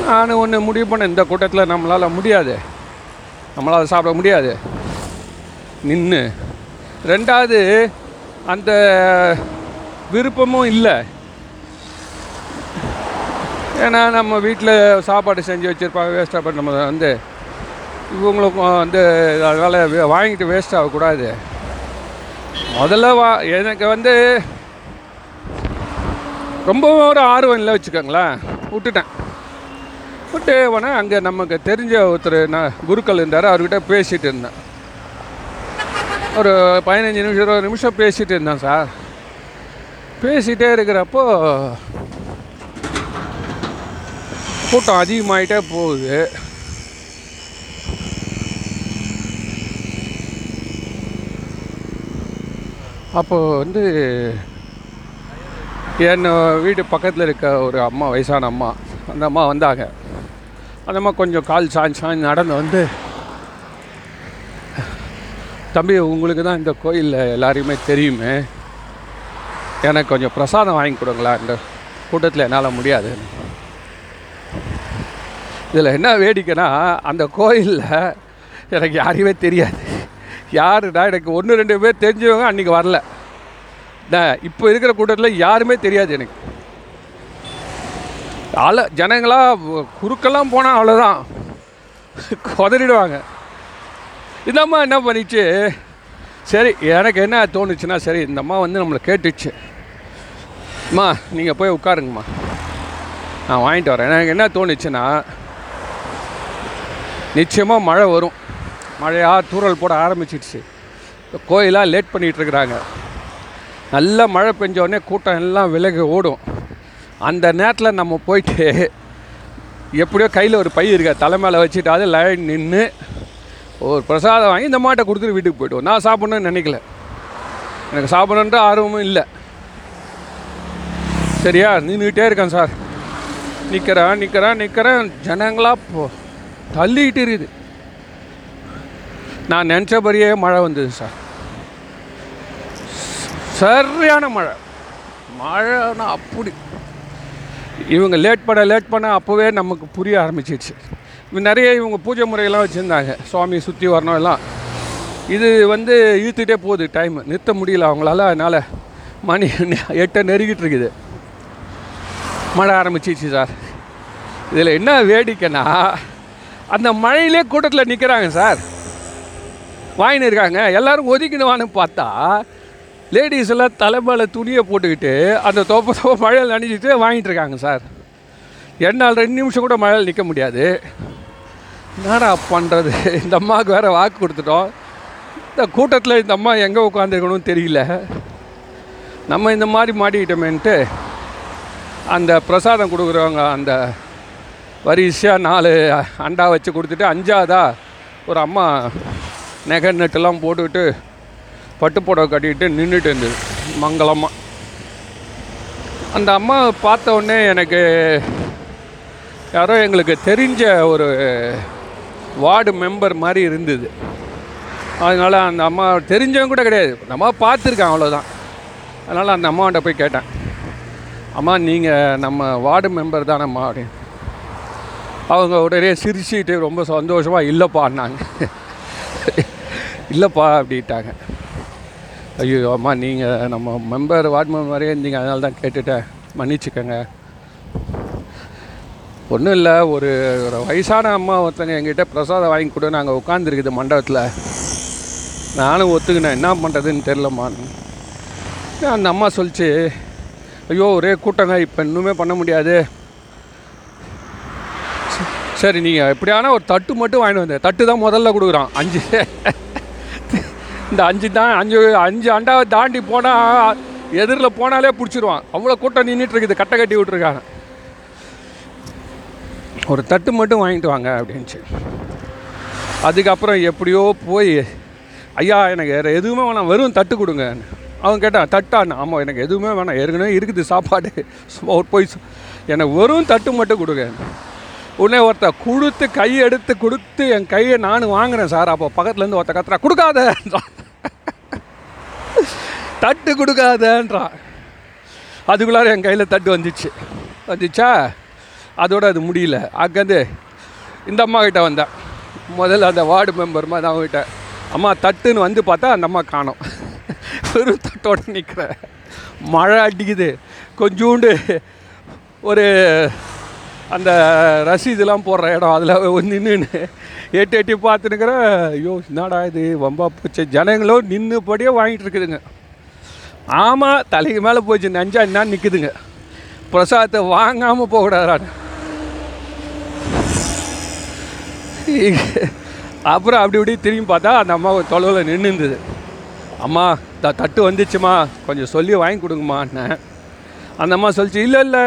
Speaker 1: நான் ஒன்று முடிவு பண்ணேன். இந்த கூட்டத்தில் நம்மளால் முடியாது. நம்மளால் சாப்பிட முடியாது. நின்று ரெண்டாவது அந்த விருப்பமும் இல்லை. ஏன்னா நம்ம வீட்டில் சாப்பாடு செஞ்சு வச்சுருப்பாங்க வேஸ்ட்டாக பண்ண நம்ம வந்து இவங்களுக்கும் வந்து அதனால் வாங்கிட்டு வேஸ்ட் ஆகக்கூடாது. முதல்ல வா எனக்கு வந்து ரொம்ப ஒரு ஆர்வம் இல்லை வச்சுக்கோங்களேன். விட்டுட்டேன். விட்டு உடனே அங்கே நமக்கு தெரிஞ்ச ஒருத்தர் நான் குருக்கள் இருந்தார் அவர்கிட்ட பேசிகிட்டு இருந்தேன். ஒரு பதினஞ்சு நிமிஷம் இருபது நிமிஷம் பேசிகிட்டு இருந்தேன் சார். பேசிகிட்டே இருக்கிறப்போ கூட்டம் அதிகமாகிட்டே போகுது. அப்போது வந்து என் வீட்டு பக்கத்தில் இருக்க ஒரு அம்மா வயசான அம்மா அந்த அம்மா வந்தாங்க. அந்த அம்மா கொஞ்சம் கால் சாஞ்சு சாஞ்சு நடந்து வந்து தம்பி உங்களுக்கு தான் இந்த கோயிலில் எல்லாரையுமே தெரியுமே. எனக்கு கொஞ்சம் பிரசாதம் வாங்கி கொடுங்களா இந்த கூட்டத்தில் என்னால் முடியாது. இதில் என்ன வேடிக்கைன்னா அந்த கோயிலில் எனக்கு யாரையுமே தெரியாது. யாருடா எனக்கு ஒன்று ரெண்டு பேர் தெரிஞ்சவங்க அன்றைக்கி வரல. இப்போ இருக்கிற கூட்டத்தில் யாருமே தெரியாது எனக்கு. அல ஜனங்களாக குறுக்கெல்லாம் போனால் அவ்வளோதான் குதறிடுவாங்க. இந்த அம்மா என்ன பண்ணிச்சு? சரி எனக்கு என்ன தோணுச்சுன்னா சரி இந்த அம்மா வந்து நம்மளை கேட்டுச்சு. அம்மா நீங்கள் போய் உட்காருங்கம்மா. நான் வாங்கிட்டு வரேன். எனக்கு என்ன தோணுச்சுன்னா நிச்சயமாக மழை வரும். மழையாக தூறல் போட ஆரம்பிச்சிடுச்சு. கோயிலாக லேட் பண்ணிகிட்ருக்குறாங்க. நல்லா மழை பெஞ்சோடனே கூட்டம் எல்லாம் விலகி ஓடும். அந்த நேரத்தில் நம்ம போயிட்டு எப்படியோ கையில் ஒரு பை இருக்க தலை மேலே வச்சுட்டு அது லைன் நின்று ஒரு பிரசாதம் வாங்கி இந்த மாட்டை கொடுத்துட்டு வீட்டுக்கு போய்டுவோம். நான் சாப்பிட்ணுன்னு நினைக்கல. எனக்கு சாப்பிட்ணுன்ற ஆர்வமும் இல்லை. சரியா? நின்றுக்கிட்டே இருக்கேன் சார். நிற்கிறேன் நிற்கிறேன் நிற்கிறேன் ஜனங்களாக போ தள்ளிக்கிட்டு இருக்குது. நான் நினச்சபடியே மழை வந்தது சார். சரியான மழை. மழைனா அப்படி. இவங்க லேட் பண்ண லேட் பண்ண அப்போவே நமக்கு புரிய ஆரம்பிச்சிடுச்சு இவங்க நிறைய இவங்க பூஜை முறையெல்லாம் வச்சுருந்தாங்க. சுவாமி சுற்றி வரணும் எல்லாம். இது வந்து இழுத்துகிட்டே போகுது டைம் நிறுத்த முடியல அவங்களால. அதனால் மணி எட்டை நெருங்கிட்டு இருக்குது. மழை ஆரம்பிச்சிச்சு சார். இதில் என்ன வேடிக்கைன்னா அந்த மழையிலே கூட்டத்தில் நிற்கிறாங்க சார். வாங்கின்னு இருக்காங்க. எல்லோரும் ஒதுக்கினவான்னு பார்த்தா லேடிஸ் எல்லாம் தலைமையில் துணியை போட்டுக்கிட்டு அந்த தோப்ப தோப்ப மழையில் நனைஞ்சிட்டு வாங்கிட்டு இருக்காங்க சார். என்னால் ரெண்டு நிமிஷம் கூட மழையில் நிற்க முடியாது. என்னடா பண்ணுறது இந்த அம்மாவுக்கு வேறு வாக்கு கொடுத்துட்டோம். இந்த கூட்டத்தில் இந்த அம்மா எங்கே உட்காந்துருக்கணும்னு தெரியல. நம்ம இந்த மாதிரி மாட்டிக்கிட்டோமேன்ட்டு அந்த பிரசாதம் கொடுக்குறவங்க அந்த வரிசையாக நாலு அண்டா வச்சு கொடுத்துட்டு அஞ்சாவதாக ஒரு அம்மா நெகை நெட்டெல்லாம் போட்டுக்கிட்டு பட்டு புடவை கட்டிக்கிட்டு நின்றுட்டு இருந்தது. மங்களமாக அந்த அம்மா பார்த்த உடனே எனக்கு யாரோ எங்களுக்கு தெரிஞ்ச ஒரு வார்டு மெம்பர் மாதிரி இருந்தது. அதனால் அந்த அம்மா தெரிஞ்சவங்க கூட கிடையாது. அந்த அம்மா பார்த்துருக்கேன் அவ்வளோதான் அதனால் அந்த அம்மாண்ட போய் கேட்டேன். அம்மா நீங்கள் நம்ம வார்டு மெம்பர் தானம்மா அப்படின்னு. அவங்க உடனே சிரிச்சுட்டு ரொம்ப சந்தோஷமாக இல்லைப்பான்னாங்க இல்லைப்பா அப்படின்ட்டாங்க. ஐயோ அம்மா நீங்கள் நம்ம மெம்பர் வார்டு மெம்பர் மாதிரியே இருந்தீங்க அதனால தான் கேட்டுட்டேன். மன்னிச்சுக்கோங்க. ஒன்றும் இல்லை ஒரு ஒரு வயசான அம்மா ஒருத்தங்க எங்கிட்ட பிரசாதம் வாங்கி கொடு நாங்கள் உட்காந்துருக்குது மண்டபத்தில். நானும் ஒத்துக்கினேன். என்ன பண்ணுறதுன்னு தெரிலம்மான்னு அந்த அம்மா சொல்லிச்சு ஐயோ ஒரே கூட்டங்க இப்போ இன்னுமே பண்ண முடியாது. சரி நீங்கள் எப்படியான ஒரு தட்டு மட்டும் வாங்கிட்டு வந்தேன் தட்டு தான் முதல்ல கொடுக்குறான். அஞ்சு. இந்த அஞ்சு தான் அஞ்சு அஞ்சு அண்டாவை தாண்டி போனால் எதிரில் போனாலே பிடிச்சிருவான். அவ்வளோ கூட்டம் நின்றுட்டு இருக்குது கட்டை கட்டி விட்ருக்காங்க ஒரு தட்டு மட்டும் வாங்கிட்டு வாங்க அப்படின்ச்சு. அதுக்கப்புறம் எப்படியோ போய் ஐயா எனக்கு வேறு எதுவுமே வேணாம் வெறும் தட்டு கொடுங்க. அவன் கேட்டான் தட்டான் ஆமாம் எனக்கு எதுவுமே வேணாம் ஏற்கனவே இருக்குது சாப்பாடு. ஒரு போய் எனக்கு வெறும் தட்டு மட்டும் கொடுங்க. உடனே ஒருத்த கொடுத்து கை எடுத்து கொடுத்து என் கையை நான் வாங்குறேன் சார். அப்போ பக்கத்துலேருந்து ஒருத்த கத்துறா கொடுக்காதன்றான். தட்டு கொடுக்காதன்றான். அதுக்குள்ளார என் கையில் தட்டு வந்துச்சு. வந்துச்சா? அதோட அது முடியல. அங்கேருந்து இந்த அம்மா கிட்ட வந்தேன். முதல்ல அந்த வார்டு மெம்பர் மாதிரி அவங்ககிட்ட அம்மா தட்டுன்னு வந்து பார்த்தா அந்த அம்மா காணும். வெறும் தட்டோட நிற்கிற மழை அடிக்குது. கொஞ்சோண்டு ஒரு அந்த ரசீதுலாம் போடுற இடம் அதில் நின்று எட்டி எட்டி பார்த்துனுக்கிறேன் ஐயோ என்னடா இது வம்பா போச்சு. ஜனங்களும் நின்றுபடியே வாங்கிட்டு இருக்குதுங்க. ஆமாம் தலைக்கு மேலே போச்சு நஞ்சா என்ன நிற்குதுங்க பிரசாதத்தை வாங்காமல் போகக்கூடாது அப்புறம் அப்படி இப்படி திரும்பி பார்த்தா அந்த அம்மா தொலைவில் நின்று இருந்தது அம்மா த தட்டு வந்துச்சுமா கொஞ்சம் சொல்லி வாங்கி கொடுங்கம்மான்னு அந்த அம்மா சொல்லிச்சு இல்லை இல்லை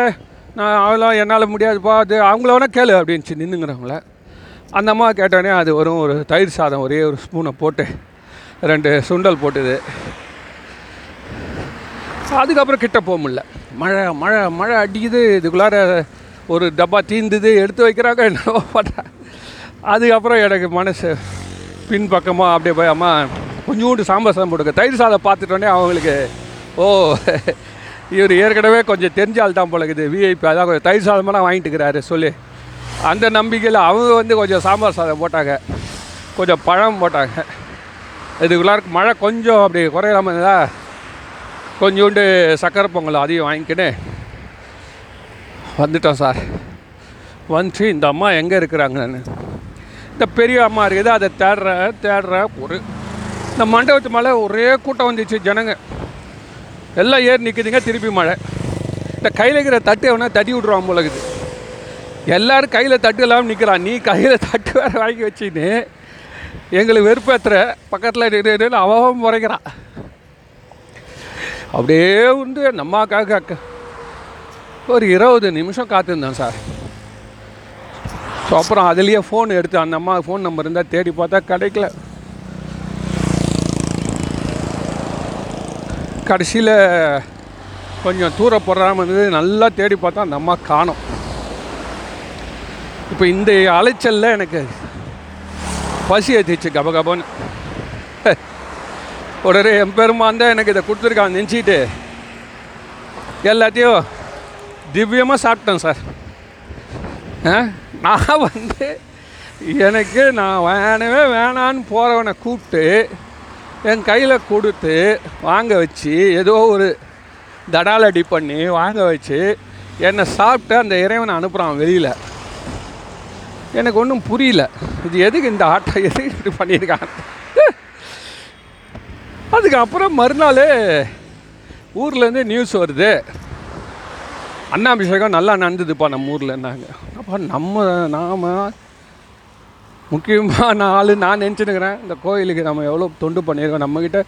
Speaker 1: நான் அவளாம் என்னால் முடியாதுப்பா அது அவங்கள வேணால் கேளு அப்படின்ச்சு நின்றுங்கிறவங்கள அந்த அம்மா கேட்டோடனே அது வரும் ஒரு தயிர் சாதம் ஒரே ஒரு ஸ்பூனை போட்டு ரெண்டு சுண்டல் போட்டுது. அதுக்கப்புறம் கிட்ட போக முடியல. மழை மழை மழை அடிக்குது இதுக்குள்ளார ஒரு டப்பா தீந்துது எடுத்து வைக்கிறாங்க என்னவோ பார்த்தா அதுக்கப்புறம் எனக்கு மனசு பின்பக்கமாக அப்படியே போய் அம்மா கொஞ்சோண்டு சாம்பார் சாதம் போடுங்க தயிர் சாதம் பார்த்துட்டோன்னே அவங்களுக்கு ஓ இவர் ஏற்கனவே கொஞ்சம் தெரிஞ்ச ஆள் தான் போல இருக்குது விஐபி அதான் கொஞ்சம் தயிர் சாதமெல்லாம் வாங்கிட்டு இருக்கிறாரு சொல்லி. அந்த நம்பிக்கையில் அவங்க வந்து கொஞ்சம் சாம்பார் சாதம் போட்டாங்க. கொஞ்சம் பழம் போட்டாங்க. இதுக்குள்ளார மழை கொஞ்சம் அப்படி குறையாம இருந்தா கொஞ்சோண்டு சக்கரை பொங்கல் அதையும் வாங்கிக்கின்னு வந்துட்டோம் சார். வந்துச்சு இந்த அம்மா எங்கே இருக்கிறாங்கன்னு. இந்த பெரிய அம்மா இருக்குது அதை தேடுறேன் தேடுறேன் ஒரு இந்த மண்டபத்து மேலே ஒரே கூட்டம் வந்துச்சு ஜனங்க. எல்லாம் ஏறி நிற்குதுங்க திருப்பி மழை. இந்த கையில் இருக்கிற தட்டு எவனா தட்டி விட்ருவான் போலக்குது எல்லோரும் கையில் தட்டு இல்லாமல் நிற்கிறான் நீ கையில் தட்டு வேறு வாங்கி வச்சுன்னு எங்களுக்கு வெறுப்பேற்றுற பக்கத்தில் நின்று அவன் முறைக்கிறான். அப்படியே உண்டு. நம்மக்காக ஒரு இருபது நிமிஷம் காத்திருந்தேன் சார். ஸோ அப்புறம் அதுலேயே ஃபோன் எடுத்து அந்த அம்மா ஃபோன் நம்பர் இருந்தால் தேடி பார்த்தா கிடைக்கல. கடைசியில் கொஞ்சம் தூர போடுறாம இருந்தது. நல்லா தேடி பார்த்தா அந்த அம்மா காணும். இப்போ இந்த அலைச்சலில் எனக்கு பசி ஏற்றிச்சு கபகபன்னு உடனே என் பெருமான் தான் எனக்கு இதை கொடுத்துருக்கான் நினச்சிட்டு எல்லாத்தையும் திவ்யமாக சாப்பிட்டேன் சார். ஆ? நான் வந்து எனக்கு நான் வேணவே வேணான்னு போகிறவனை கூப்பிட்டு என் கையில் கொடுத்து வாங்க வச்சு ஏதோ ஒரு தடாலடி பண்ணி வாங்க வச்சு என்னை சாப்பிட்டு அந்த இறைவனை அனுப்புகிறான் வெளியில். எனக்கு ஒன்றும் புரியல. இது எதுக்கு இந்த ஆட்டம் எதுக்கு இப்படி பண்ணியிருக்காங்க அதுக்கப்புறம் மறுநாள் ஊர்லேருந்து நியூஸ் வருது. அண்ணாபிஷேகம் நல்லா நடந்ததுப்பா நம்ம ஊரில் ஊரில்னாங்க அப்போ நம்ம நாம் முக்கியமான ஆள் நான் நினச்சினுக்கிறேன் இந்த கோயிலுக்கு நம்ம எவ்வளோ தொண்டு பண்ணியிருக்கோம். நம்மக்கிட்ட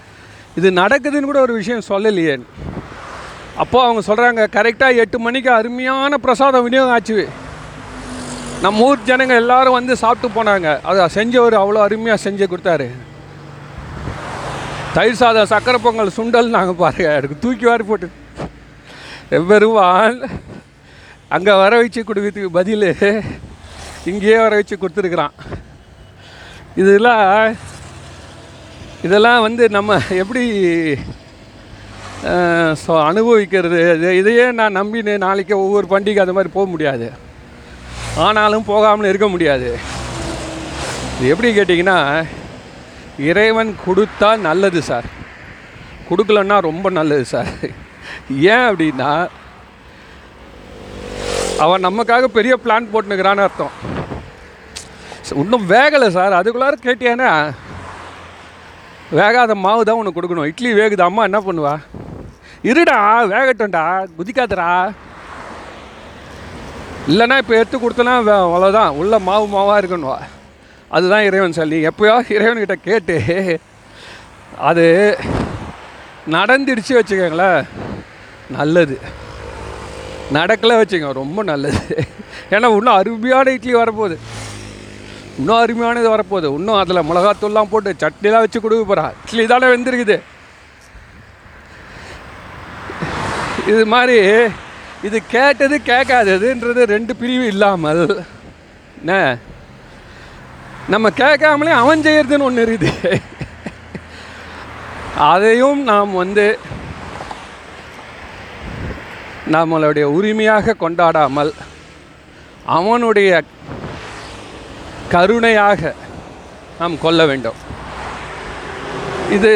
Speaker 1: இது நடக்குதுன்னு கூட ஒரு விஷயம் சொல்லலையே. அப்போ அவங்க சொல்கிறாங்க கரெக்டாக எட்டு மணிக்கு அருமையான பிரசாதம் விநியோகம் ஆச்சு. நம்ம ஊர் ஜனங்க எல்லாரும் வந்து சாப்பிட்டு போனாங்க. அதை செஞ்சவர் அவ்வளோ அருமையாக செஞ்சு கொடுத்தாரு. தயிர் சாதம் சக்கரை பொங்கல் சுண்டல் நாங்கள் பாருங்க. எனக்கு தூக்கி வாரி போட்டு. எவ்வருவான்? அங்கே வர வச்சு கொடுக்கறதுக்கு பதில். இங்கேயே வர வச்சு கொடுத்துருக்குறான். இதெல்லாம் இதெல்லாம் வந்து நம்ம எப்படி ஸோ அனுபவிக்கிறது? இது இதையே நான் நம்பின்னு நாளைக்கு ஒவ்வொரு பண்டிகை அது மாதிரி போக முடியாது. ஆனாலும் போகாமல் இருக்க முடியாது. இது எப்படி கேட்டிங்கன்னா இறைவன் கொடுத்தா நல்லது சார். கொடுக்கலன்னா ரொம்ப நல்லது சார். ஏன் அப்படின்னா அவன் நமக்காக பெரிய பிளான் போட்டுனுக்கிறான்னு அர்த்தம். இன்னும் வேகலை சார். அதுக்குள்ளார கேட்டியானே வேகாத மாவு தான் உனக்கு கொடுக்கணும். இட்லி வேகுது அம்மா என்ன பண்ணுவா? இருடா வேகட்டும்டா குதிக்காதரா இல்லைன்னா இப்போ எடுத்து கொடுத்தனா வே- அவ்வளோதான் உள்ள மாவு மாவாக இருக்கணும் அதுதான் இறைவன் சொல்லி. எப்போயோ இறைவன்கிட்ட கேட்டு அது நடந்துடுச்சு வச்சுக்கோங்களேன். நல்லது. நடக்கலை வச்சுக்கோங்க ரொம்ப நல்லது. ஏன்னா இன்னும் அருமையான இட்லி வரப்போகுது. இன்னும் அருமையானது வரப்போகுது. இன்னும் அதில் மிளகாத்தூள்லாம் போட்டு சட்னிலாம் வச்சு கொடுக்க போகிறா இட்லி தானே வெந்திருக்குது. இது மாதிரி இது கேட்டது கேட்காததுன்றது ரெண்டு பிரிவு இல்லாமல் என்ன? நம்ம கேட்காமலே அவன் செய்யறதுன்னு ஒன்று இருக்குது. அதையும் நாம் வந்து நம்மளுடைய உரிமையாக கொண்டாடாமல் அவனுடைய கருணையாக நாம் கொள்ள வேண்டும். இது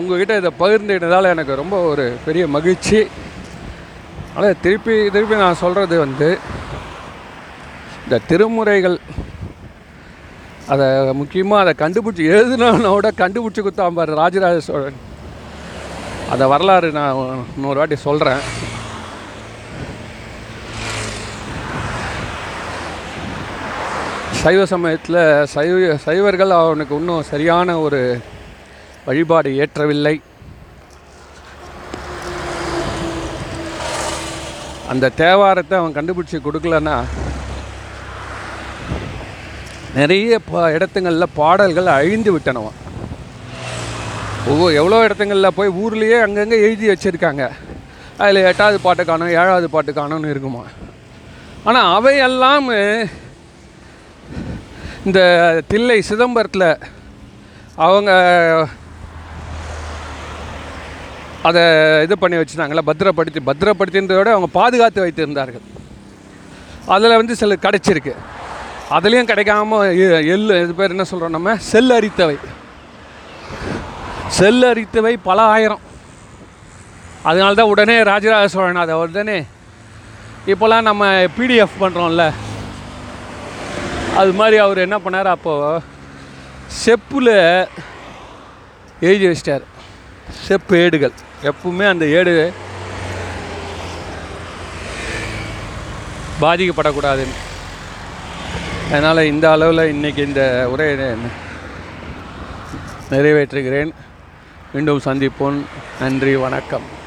Speaker 1: உங்ககிட்ட இதை பகிர்ந்துக்கிட்டதால் எனக்கு ரொம்ப ஒரு பெரிய மகிழ்ச்சி. ஆனால் திருப்பி திருப்பி நான் சொல்கிறது வந்து இந்த திருமுறைகள் அதை முக்கியமாக அதை கண்டுபிடிச்சி எழுதுனோட கண்டுபிடிச்சி கொடுத்தான் பாரு ராஜராஜ சோழன். அதை வரலாறு நான் இன்னொரு வாட்டி சொல்கிறேன் சைவ சமயத்தில் சைவ சைவர்கள் அவனுக்கு இன்னும் சரியான ஒரு வழிபாடு ஏற்றவில்லை அந்த தேவாரத்தை அவன் கண்டுபிடிச்சி கொடுக்கலன்னா நிறைய ப இடத்துங்களில் பாடல்கள் அழிந்து விட்டனவன் ஒவ்வொரு எவ்வளோ இடத்துங்களில் போய் ஊர்லேயே அங்கங்கே எழுதி வச்சுருக்காங்க. அதில் எட்டாவது பாட்டு காணும் ஏழாவது பாட்டு காணும்னு இருக்குமா. ஆனால் அவையெல்லாம் இந்த தில்லை சிதம்பரத்தில் அவங்க அதை இது பண்ணி வச்சுருந்தாங்களே பத்திரப்படுத்தி பத்திரப்படுத்தின்றதோட விட அவங்க பாதுகாத்து வைத்திருந்தார்கள். அதில் வந்து சில கிடச்சிருக்கு. அதுலேயும் கிடைக்காம எ- இது பேர் என்ன சொல்கிறோம் நம்ம? செல் அரித்தவை செல் அரித்தவை பல ஆயிரம். அதனால தான் உடனே ராஜராஜ சோழன் அதை உடனே இப்போல்லாம் நம்ம பிடிஎஃப் பண்ணுறோம்ல அது மாதிரி அவர் என்ன பண்ணார் அப்போது செப்பில் எழுதி வச்சிட்டார். செப்பு ஏடுகள். எப்பவுமே அந்த ஏடு பாதிக்கப்படக்கூடாதுன்னு. அதனால் இந்த அளவில் இன்றைக்கி இந்த உரையை நிறைவேற்றுகிறேன். மீண்டும் சந்திப்போம். நன்றி வணக்கம்.